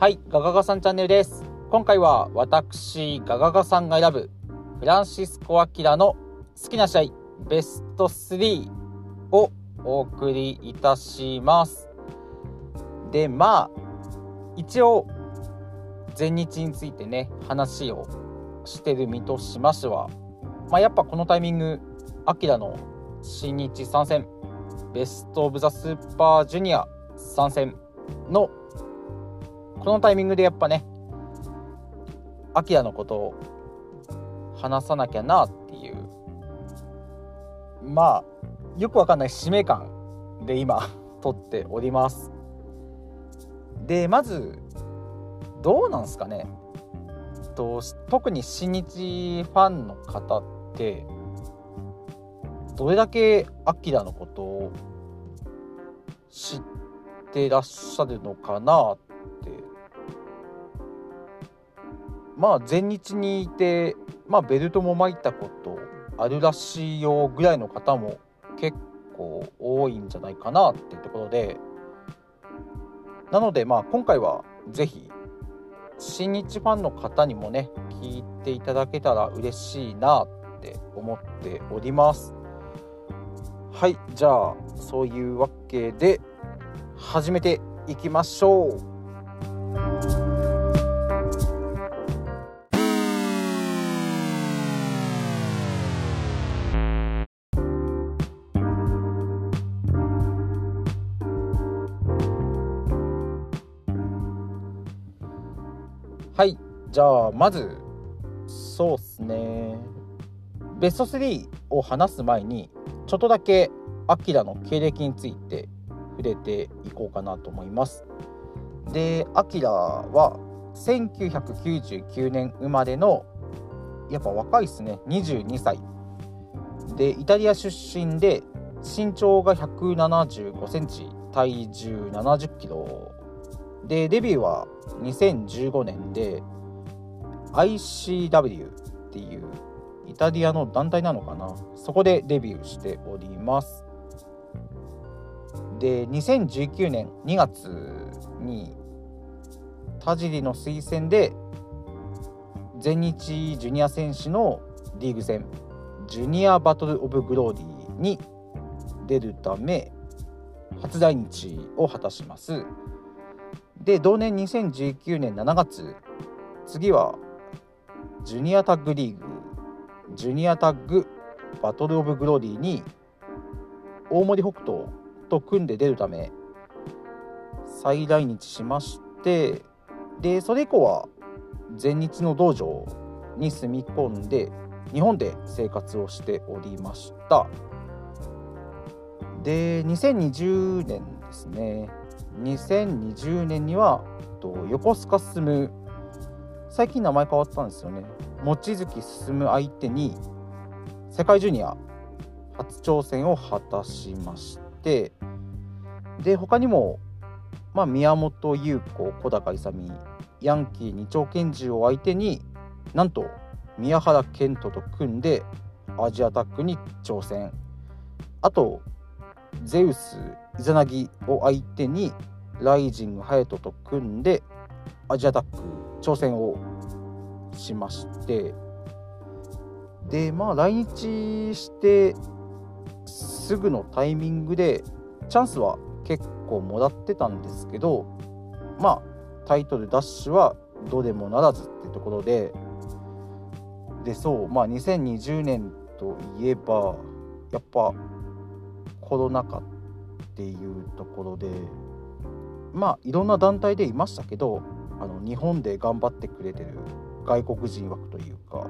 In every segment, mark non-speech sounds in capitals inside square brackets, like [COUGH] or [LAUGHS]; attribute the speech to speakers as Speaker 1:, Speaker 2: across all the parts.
Speaker 1: はい、ガガガさんチャンネルです。今回は私、ガガガさんが選ぶフランシスコ・アキラの好きな試合ベスト3をお送りいたします。で、まあ、一応、全日についてね、話をしてる身としましては、まあ、やっぱこのタイミング、アキラの新日参戦、ベスト・オブ・ザ・スーパージュニア参戦のこのタイミングでやっぱねアキラのことを話さなきゃなっていうまあよくわかんない使命感で今 [LAUGHS] 撮っております。でまずどうなんすかね。と特に新日ファンの方ってどれだけアキラのことを知ってらっしゃるのかなってまあ前日にいて、まあ、ベルトも巻いたことあるらしいよぐらいの方も結構多いんじゃないかなっていうところでなのでまあ今回は是非新日ファンの方にもね聞いていただけたら嬉しいなって思っております。はいじゃあそういうわけで始めていきましょう。じゃあまずそうっすね。ベスト3を話す前にちょっとだけアキラの経歴について触れていこうかなと思います。でアキラは1999年生まれのやっぱ若いっすね。22歳。でイタリア出身で身長が175センチ体重70キロ。でデビューは2015年で ICW っていうイタリアの団体なのかな。そこでデビューしております。で2019年2月に田尻の推薦で全日ジュニア選手のリーグ戦ジュニアバトル・オブ・グローリーに出るため初来日を果たします。で同年2019年7月次はジュニアタッグリーグジュニアタッグバトル・オブ・グローリーに大森北斗と組んで出るため再来日しましてでそれ以降は全日の道場に住み込んで日本で生活をしておりました。で2020年ですね。2020年には横須賀進最近名前変わったんですよね。望月進相手に世界ジュニア初挑戦を果たしましてで他にも、まあ、宮本優子小高勇ヤンキー二丁拳銃を相手になんと宮原健人と組んでアジアタックに挑戦。あとゼウスイザナギを相手にライジング隼人と組んでアジアタック挑戦をしましてでまあ来日してすぐのタイミングでチャンスは結構もらってたんですけどまあタイトルダッシュはどうでもならずってところででそうまあ2020年といえばやっぱコロナ禍っていうところでまあいろんな団体でいましたけどあの日本で頑張ってくれてる外国人枠というか。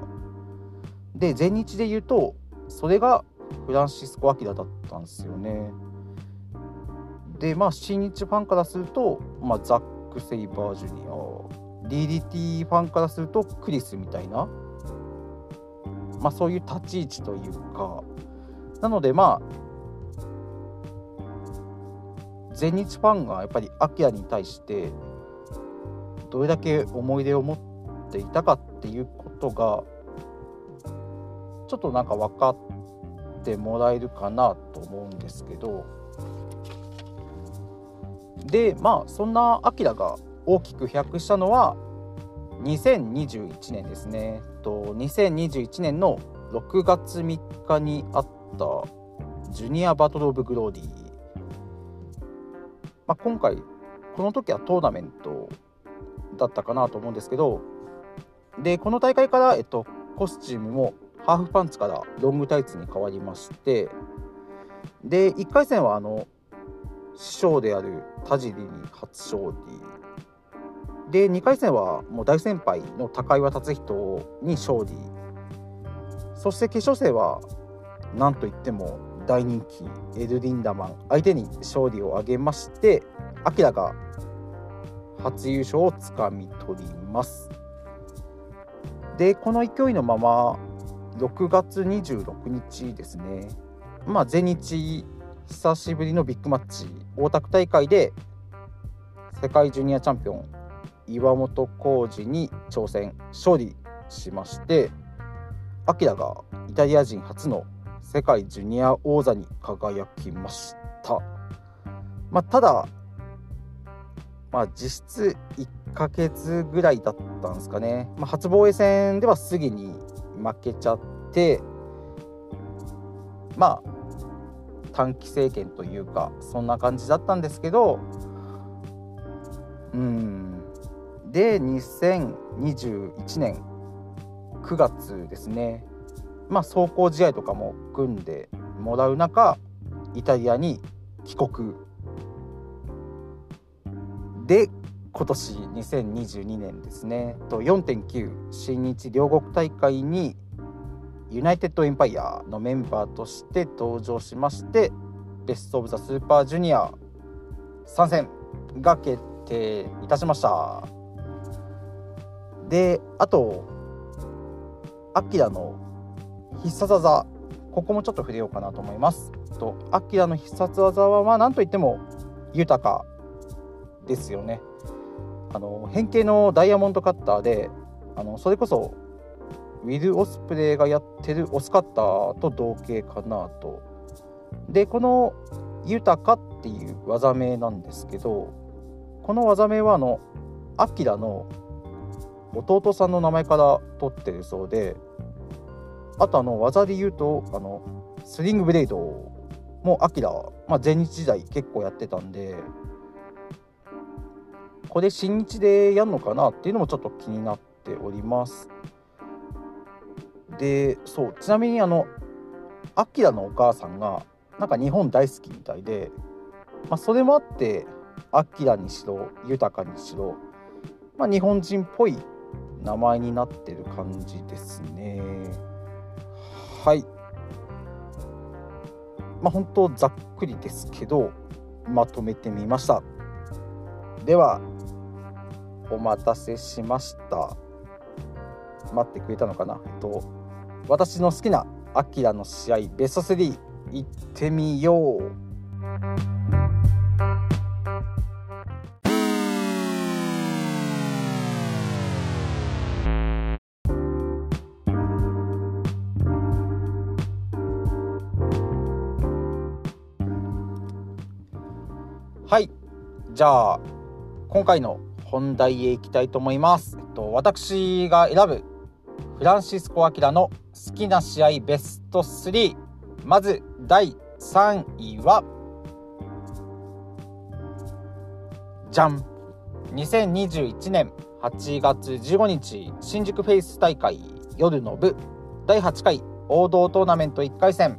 Speaker 1: で全日で言うとそれがフランシスコ・アキラだったんですよね。でまあ新日ファンからすると、まあ、ザック・セイバージュニア DDT ファンからするとクリスみたいな。まあそういう立ち位置というか。なのでまあ全日ファンがやっぱりアキラに対してどれだけ思い出を持っていたかっていうことがちょっとなんか分かってもらえるかなと思うんですけど。でまあそんなアキラが大きく飛躍したのは2021年ですね。と2021年の6月3日にあったジュニアバトル・オブ・グローディー、まあ、今回この時はトーナメントだったかなと思うんですけどでこの大会から、えっと、コスチュームもハーフパンツからロングタイツに変わりましてで1回戦はあの師匠である田尻に初勝利。で2回戦はもう大先輩の高岩達人に勝利。そして決勝戦は何といっても大人気。エル・リンダマン。相手に勝利を挙げましてアキラが初優勝をつかみ取ります。でこの勢いのまま6月26日ですね。まあ全日久しぶりのビッグマッチ大田区大会で世界ジュニアチャンピオン岩本浩二に挑戦勝利しましてアキラがイタリア人初の世界ジュニア王座に輝きました、まあ、ただ、まあ、実質1ヶ月ぐらいだったんですかね、まあ、初防衛戦ではすぐに負けちゃってまあ短期政権というかそんな感じだったんですけどうん。で2021年9月ですね。まあ走行試合とかも組んでもらう中イタリアに帰国で今年2022年ですね。と4.9新日両国大会にユナイテッドエンパイアのメンバーとして登場しましてベスト・オブ・ザ・スーパージュニア参戦が決定いたしました。であとアキラの必殺技ここもちょっと触れようかなと思います。とアキラの必殺技はまあ何といっても豊かですよね。あの変形のダイヤモンドカッターであのそれこそウィル・オスプレイがやってるオスカッターと同型かなと。でこの「豊か」っていう技名なんですけどこの技名はあのアキラの弟さんの名前から取ってるそうであとあの技で言うとあのスリングブレイドもアキラ、まあ、前日時代結構やってたんでこれ新日でやるのかなっていうのもちょっと気になっております。でそうちなみにあのアキラのお母さんがなんか日本大好きみたいで、まあ、それもあってアキラにしろ豊かにしろ、まあ、日本人っぽい名前になってる感じですね。はい。まあ本当ざっくりですけどまとめてみました。ではお待たせしました。待ってくれたのかな？えっと私の好きなアキラの試合ベスト3いってみよう。はい。じゃあ今回の本題へ行きたいと思います。えっと、私が選ぶフランシスコ・アキラの好きな試合ベスト3まず第3位はじゃん2021年8月15日新宿フェイス大会夜の部。第8回王道トーナメント1回戦。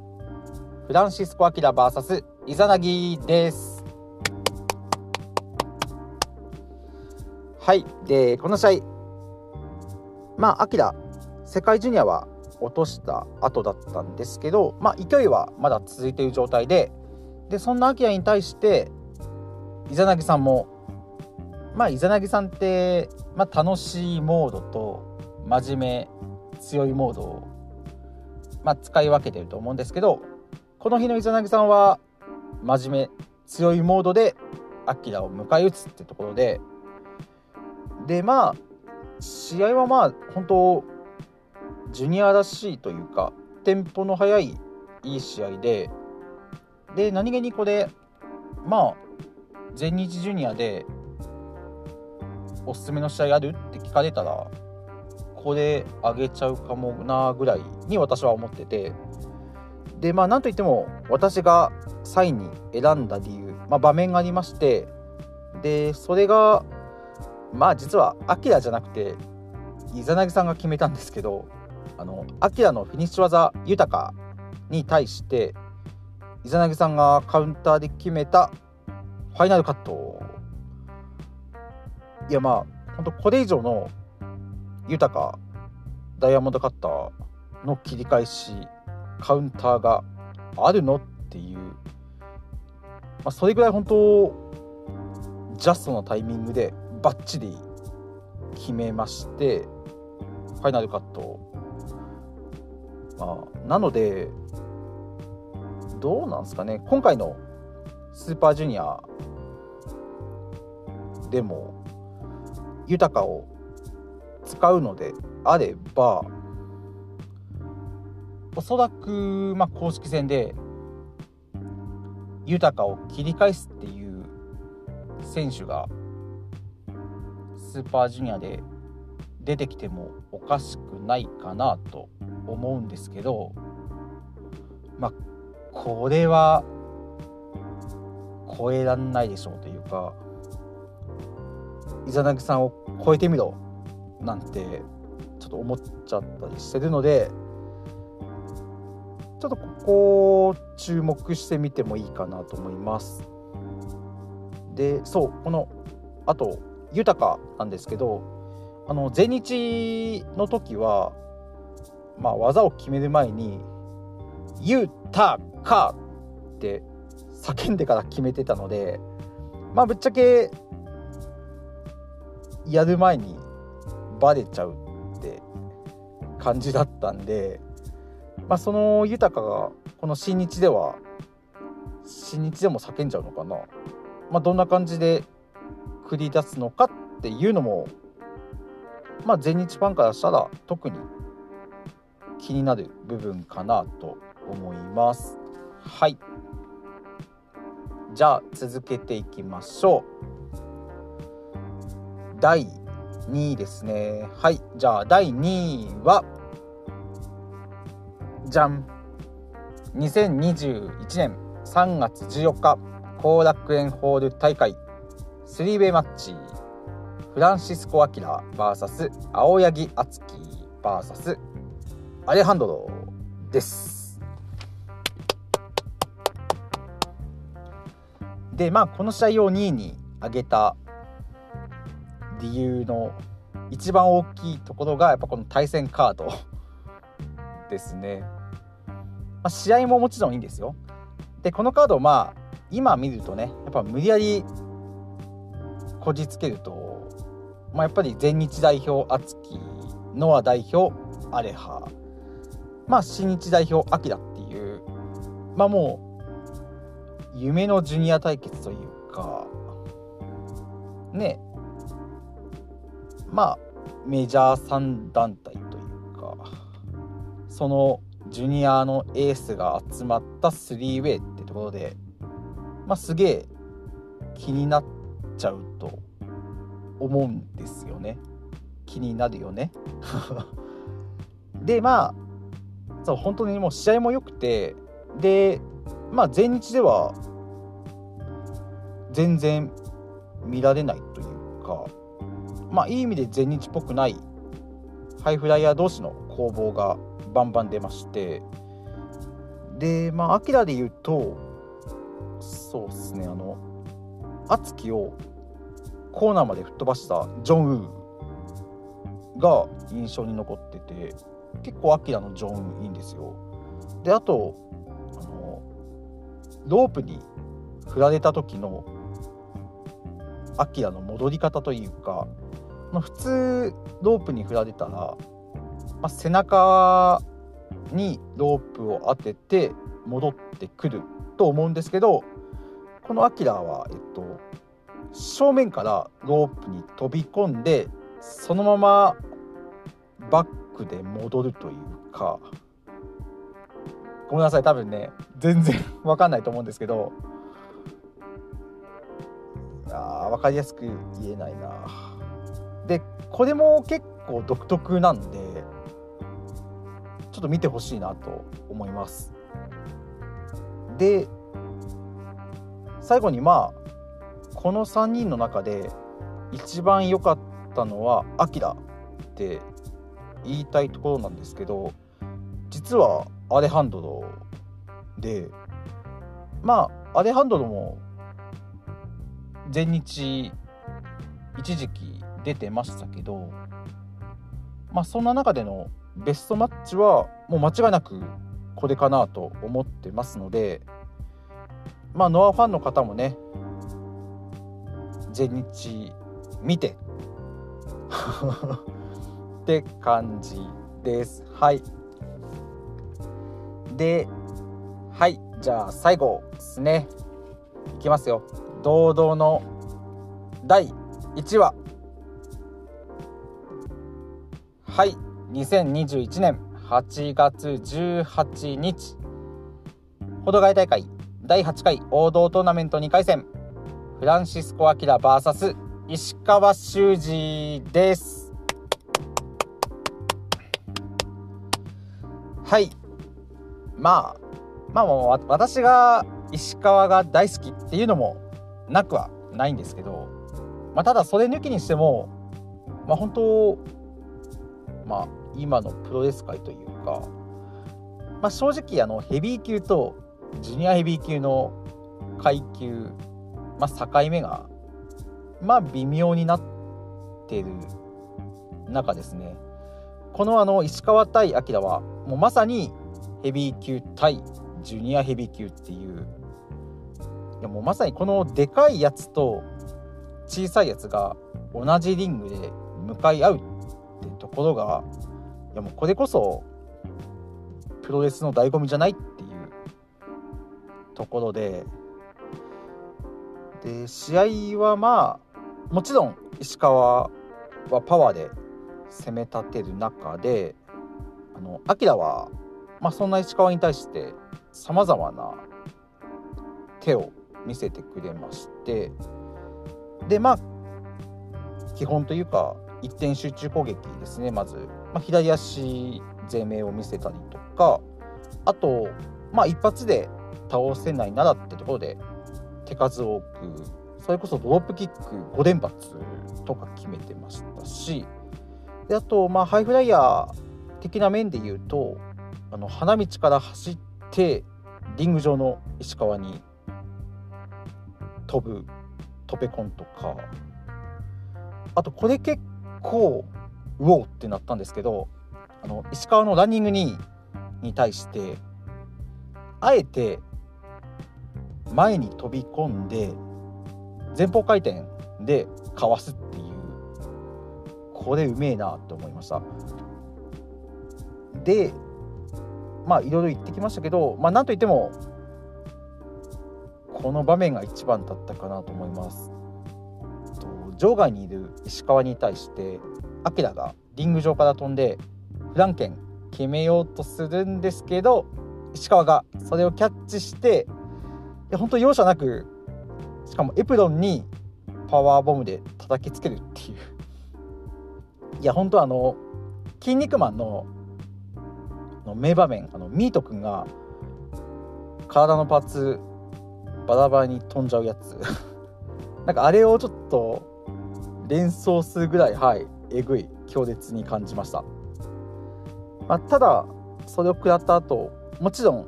Speaker 1: フランシスコ・アキラ VS イザナギです。はい。でこの試合まあアキラ世界ジュニアは落とした後だったんですけど、まあ、勢いはまだ続いている状態ででそんなアキラに対してイザナギさんもまあイザナギさんって、まあ、楽しいモードと真面目強いモードを、まあ、使い分けてると思うんですけどこの日のイザナギさんは真面目強いモードでアキラを迎え撃つってところででまあ試合はまあ本当ジュニアらしいというかテンポの速いいい試合でで何気にこれまあ全日ジュニアでおすすめの試合あるって聞かれたらこれあげちゃうかもなぐらいに私は思っててでまあなんといっても私が3位に選んだ理由、まあ、場面がありましてでそれがまあ実はアキラじゃなくてイザナギさんが決めたんですけどあのアキラのフィニッシュ技豊かに対してイザナギさんがカウンターで決めたファイナルカット。いやまあ本当これ以上の豊かダイヤモンドカッターの切り返しカウンターがあるのっていう、まあ、それぐらい本当ジャストのタイミングでバッチリ決めましてファイナルカットまあなのでどうなんですかね。今回のスーパージュニアでも豊かを使うのであればおそらく、まあ、公式戦で豊かを切り返すっていう選手がスーパージュニアで出てきてもおかしくないかなと思うんですけどまあこれは超えらんないでしょうというかイザナギさんを超えてみろなんてちょっと思っちゃったりしてるのでちょっとここを注目してみてもいいかなと思います。でそうこのあと豊かなんですけどあの前日の時は、まあ、技を決める前に「豊か」って叫んでから決めてたのでまあぶっちゃけやる前にバレちゃうって感じだったんで、まあ、その豊かがこの新日では新日でも叫んじゃうのかな、まあ、どんな感じで繰り出すのかっていうのも、まあ、全日ファンからしたら特に気になる部分かなと思います。はい。じゃあ続けていきましょう。第2位ですね。はい。じゃあ第2位はじゃん。2021年3月14日後楽園ホール大会。スリーウェイマッチフランシスコ・アキラ VS 青柳敦樹 VS アレハンドロですでまあこの試合を2位に挙げた理由の一番大きいところがやっぱこの対戦カード [LAUGHS] ですね。まあ、試合ももちろんいいんですよ。でこのカードまあ今見るとねやっぱ無理やりこじつけると、まあ、やっぱり全日代表敦樹ノア代表アレハまあ新日代表アキラっていうまあもう夢のジュニア対決というかねまあメジャー3団体というかそのジュニアのエースが集まったスリーウェイってところでまあすげえ気になってちゃうと思うんですよね。気になるよね。[LAUGHS] でまあそう本当にもう試合も良くてでまあ前日では全然見られないというかまあいい意味で全日っぽくないハイフライヤー同士の攻防がバンバン出ましてでまあアキラで言うとそうっすねあの敦樹をコーナーまで吹っ飛ばしたジョン・ウーが印象に残ってて結構アキラのジョン・ウーいいんですよ。であとあのロープに振られた時のアキラの戻り方というかま、普通ロープに振られたら、まあ、背中にロープを当てて戻ってくると思うんですけどこのアキラは、えっと、正面からロープに飛び込んでそのままバックで戻るというか。ごめんなさい多分ね全然 [LAUGHS] わかんないと思うんですけど。あ分かりやすく言えないな。でこれも結構独特なんでちょっと見てほしいなと思います。で最後にまあこの3人の中で一番良かったのはアキラって言いたいところなんですけど実はアレハンドロでまあアレハンドロも全日一時期出てましたけどまあそんな中でのベストマッチはもう間違いなくこれかなと思ってますのでまあノアファンの方もね全日見て。[LAUGHS] って感じです。はい。ではい。じゃあ最後ですね。いきますよ。堂々の第1話。はい。2021年8月18日保土ヶ谷大会第8回王道トーナメント2回戦フランシスコ・アキラ VS 石川修司です。はい。まあまあもう私が石川が大好きっていうのもなくはないんですけど、まあ、ただそれ抜きにしてもまあ本当まあ今のプロレス界というか、まあ、正直あのヘビー級とジュニアヘビー級の階級まあ、境目がまあ微妙になってる中ですね。このあの石川対明はもうまさにヘビー級対ジュニアヘビー級っていういやもうまさにこのでかいやつと小さいやつが同じリングで向かい合うってところがいやもうこれこそプロレスの醍醐味じゃないっていうところでで試合はまあもちろん石川はパワーで攻め立てる中であのアキラは、まあ、そんな石川に対してさまざまな手を見せてくれましてでまあ基本というか一点集中攻撃ですねまず、まあ、左足攻めを見せたりとかあとまあ一発で倒せないならってところで手数多くそれこそドロップキック5連発とか決めてましたしであとまあハイフライヤー的な面で言うとあの花道から走ってリング上の石川に飛ぶトペコンとかあとこれ結構うおーってなったんですけどあの石川のランニングにに対してあえて前に飛び込んで前方回転でかわすっていう。これうめえなって思いました。でまあいろいろ言ってきましたけどまあなんといってもこの場面が一番だったかなと思います。場外にいる石川に対してアキラがリング上から飛んでフランケン決めようとするんですけど石川がそれをキャッチしてや本当容赦なくしかもエプロンにパワーボムで叩きつけるっていう。いや本当あの「筋肉マンの」の名場面あのミート君が体のパーツバラバラに飛んじゃうやつ。[LAUGHS] なんかあれをちょっと連想するぐらいはいえぐい強烈に感じました、まあ、ただそれを食らった後もちろん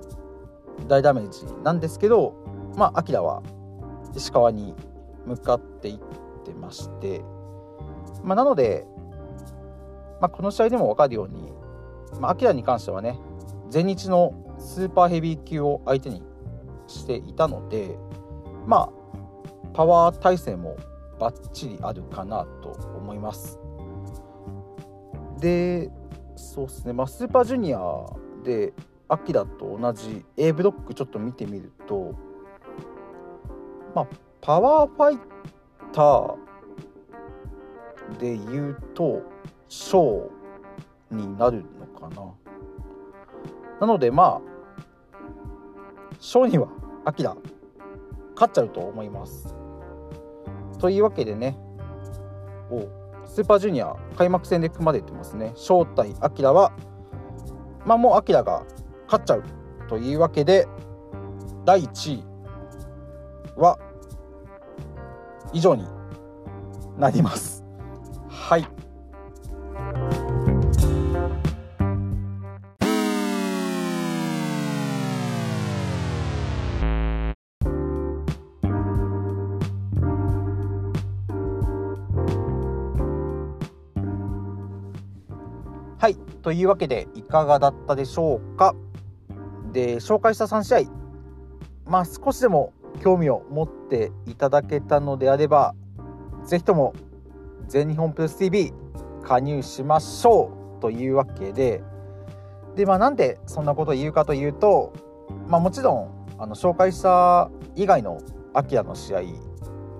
Speaker 1: 大ダメージなんですけどまあ、アキラは石川に向かっていってまして、まあ、なので、まあ、この試合でも分かるように、まあ、アキラに関してはね前日のスーパーヘビー級を相手にしていたのでまあパワー体制もバッチリあるかなと思います。でそうですね、まあ、スーパージュニアでアキラと同じ A ブロックちょっと見てみるとまあ、パワーファイターで言うとショーになるのかな。なのでまあショーにはアキラ勝っちゃうと思います。というわけでねおスーパージュニア開幕戦で組まれてますね。正体アキラはまあもうアキラが勝っちゃうというわけで第1位。は以上になります。はい。はい。というわけでいかがだったでしょうか？で紹介した3試合まあ少しでも興味を持っていただけたのであれば是非とも全日本プロレス TV 加入しましょうというわけで。でまあなんでそんなことを言うかというとまあもちろんあの紹介した以外のアキラの試合、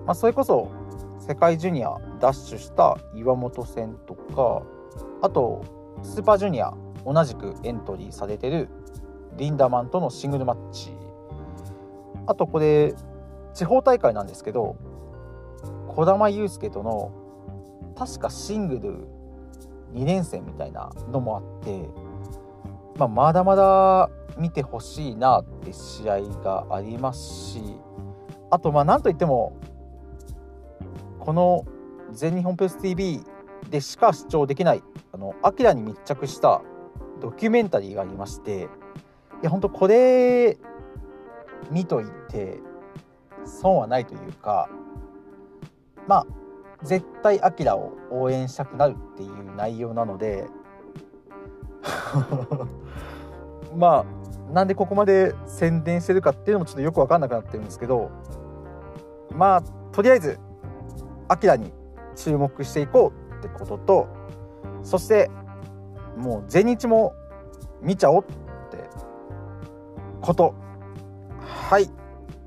Speaker 1: まあ、それこそ世界ジュニアダッシュした岩本戦とかあとスーパージュニア同じくエントリーされてるリンダマンとのシングルマッチあとこれ地方大会なんですけど児玉悠介との確かシングル2連戦みたいなのもあって、まあ、まだまだ見てほしいなって試合がありますしあとまあなんといってもこの全日本プレス TV でしか視聴できないあのアキラに密着したドキュメンタリーがありましていや本当これ見といて損はないというかまあ絶対アキラを応援したくなるっていう内容なので [LAUGHS] まあなんでここまで宣伝してるかっていうのもちょっとよく分かんなくなってるんですけどまあとりあえずアキラに注目していこうってこととそしてもう全日も見ちゃおうってこと。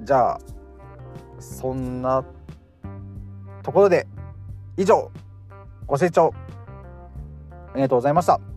Speaker 1: じゃあそんなところで以上ご清聴ありがとうございました。